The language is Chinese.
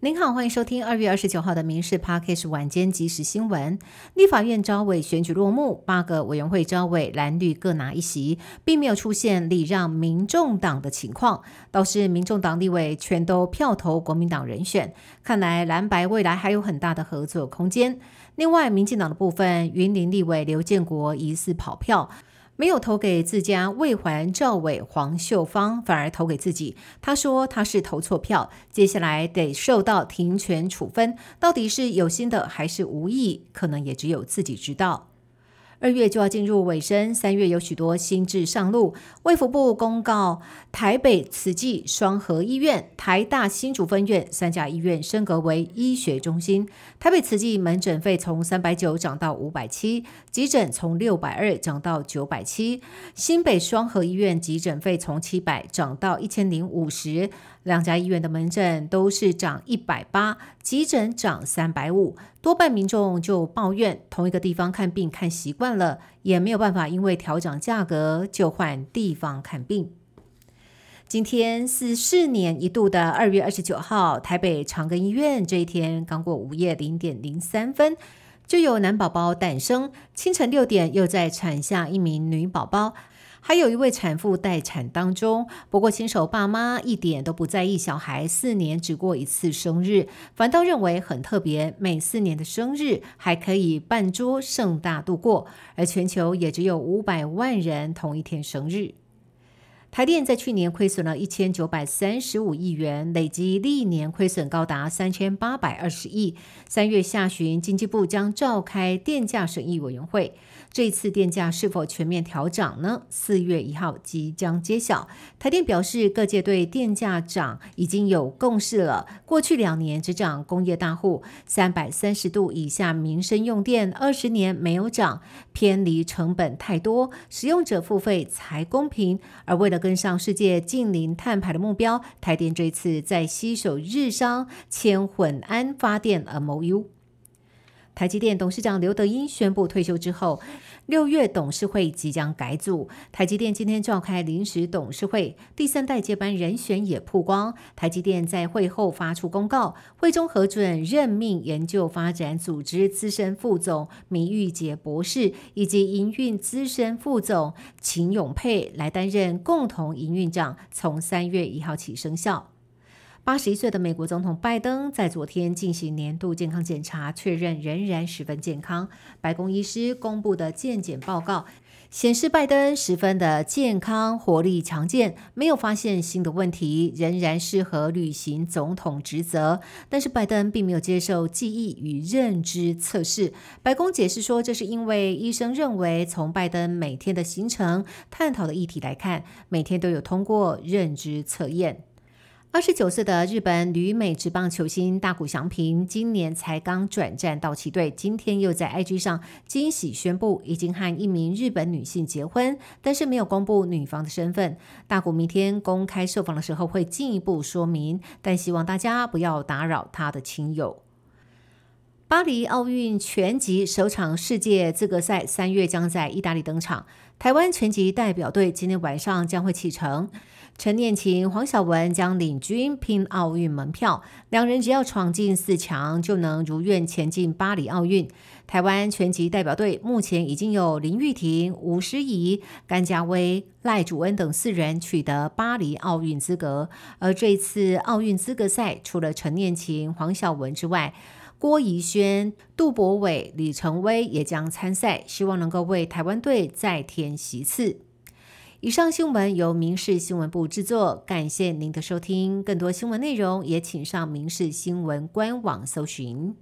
您好，欢迎收听二月二十九号的《民事 Parkes》晚间即时新闻。立法院招委选举落幕，八个委员会招委蓝绿各拿一席，并没有出现礼让民众党的情况，倒是民众党立委全都票投国民党人选，看来蓝白未来还有很大的合作空间。另外，民进党的部分，云林立委刘建国疑似跑票。没有投给自家未还赵伟黄秀芳，反而投给自己。他说他是投错票，接下来得受到停权处分。到底是有心的还是无意，可能也只有自己知道。二月就要进入尾声，三月有许多新制上路。卫福部公告，台北慈济双河医院、台大新竹分院三家医院升格为医学中心。台北慈济门诊费从三百九涨到五百七，急诊从六百二涨到九百七。新北双河医院急诊费从七百涨到一千零五十。两家医院的门诊都是涨一百八，急诊涨三百五。多半民众就抱怨，同一个地方看病看习惯了，也没有办法因为调整价格就换地方看病。今天是四年一度的二月二十九号，台北长庚医院这一天刚过午夜零点零三分，就有男宝宝诞生。清晨六点又在产下一名女宝宝。还有一位产妇待产当中，不过新手爸妈一点都不在意小孩四年只过一次生日，反倒认为很特别，每四年的生日还可以办桌盛大度过，而全球也只有五百万人同一天生日。台电在去年亏损了一千九百三十五亿元，累计历年亏损高达三千八百二十亿。三月下旬，经济部将召开电价审议委员会。这次电价是否全面调涨呢？四月一号即将揭晓。台电表示，各界对电价涨已经有共识了。过去两年只涨工业大户，三百三十度以下民生用电二十年没有涨，偏离成本太多，使用者付费才公平。而为了跟上世界近零碳排的目标，台电这次在携手日商签混安发电 MOU。台积电董事长刘德英宣布退休之后，六月董事会即将改组。台积电今天召开临时董事会，第三代接班人选也曝光。台积电在会后发出公告，会中核准任命研究发展组织资深副总米玉杰博士，以及营运资深副总秦永佩来担任共同营运长，从三月一号起生效。八十一岁的美国总统拜登在昨天进行年度健康检查，确认仍然十分健康。白宫医师公布的健检报告显示，拜登十分的健康，活力强健，没有发现新的问题，仍然适合履行总统职责。但是，拜登并没有接受记忆与认知测试。白宫解释说，这是因为医生认为，从拜登每天的行程、探讨的议题来看，每天都有通过认知测验。二十九岁的日本旅美职棒球星大谷翔平，今年才刚转战道奇队，今天又在 IG 上惊喜宣布，已经和一名日本女性结婚，但是没有公布女方的身份。大谷明天公开受访的时候会进一步说明，但希望大家不要打扰他的亲友。巴黎奥运拳击首场世界资格赛三月将在意大利登场，台湾拳击代表队今天晚上将会启程。陈念琴、黄晓雯将领军拼奥运门票，两人只要闯进四强，就能如愿前进巴黎奥运。台湾拳击代表队目前已经有林玉婷、吴诗怡、甘家威、赖祖恩等四人取得巴黎奥运资格，而这次奥运资格赛，除了陈念琴、黄晓雯之外，郭怡轩、杜博伟、李成威也将参赛，希望能够为台湾队再添席次。以上新闻由民事新闻部制作，感谢您的收听。更多新闻内容也请上民事新闻官网搜寻。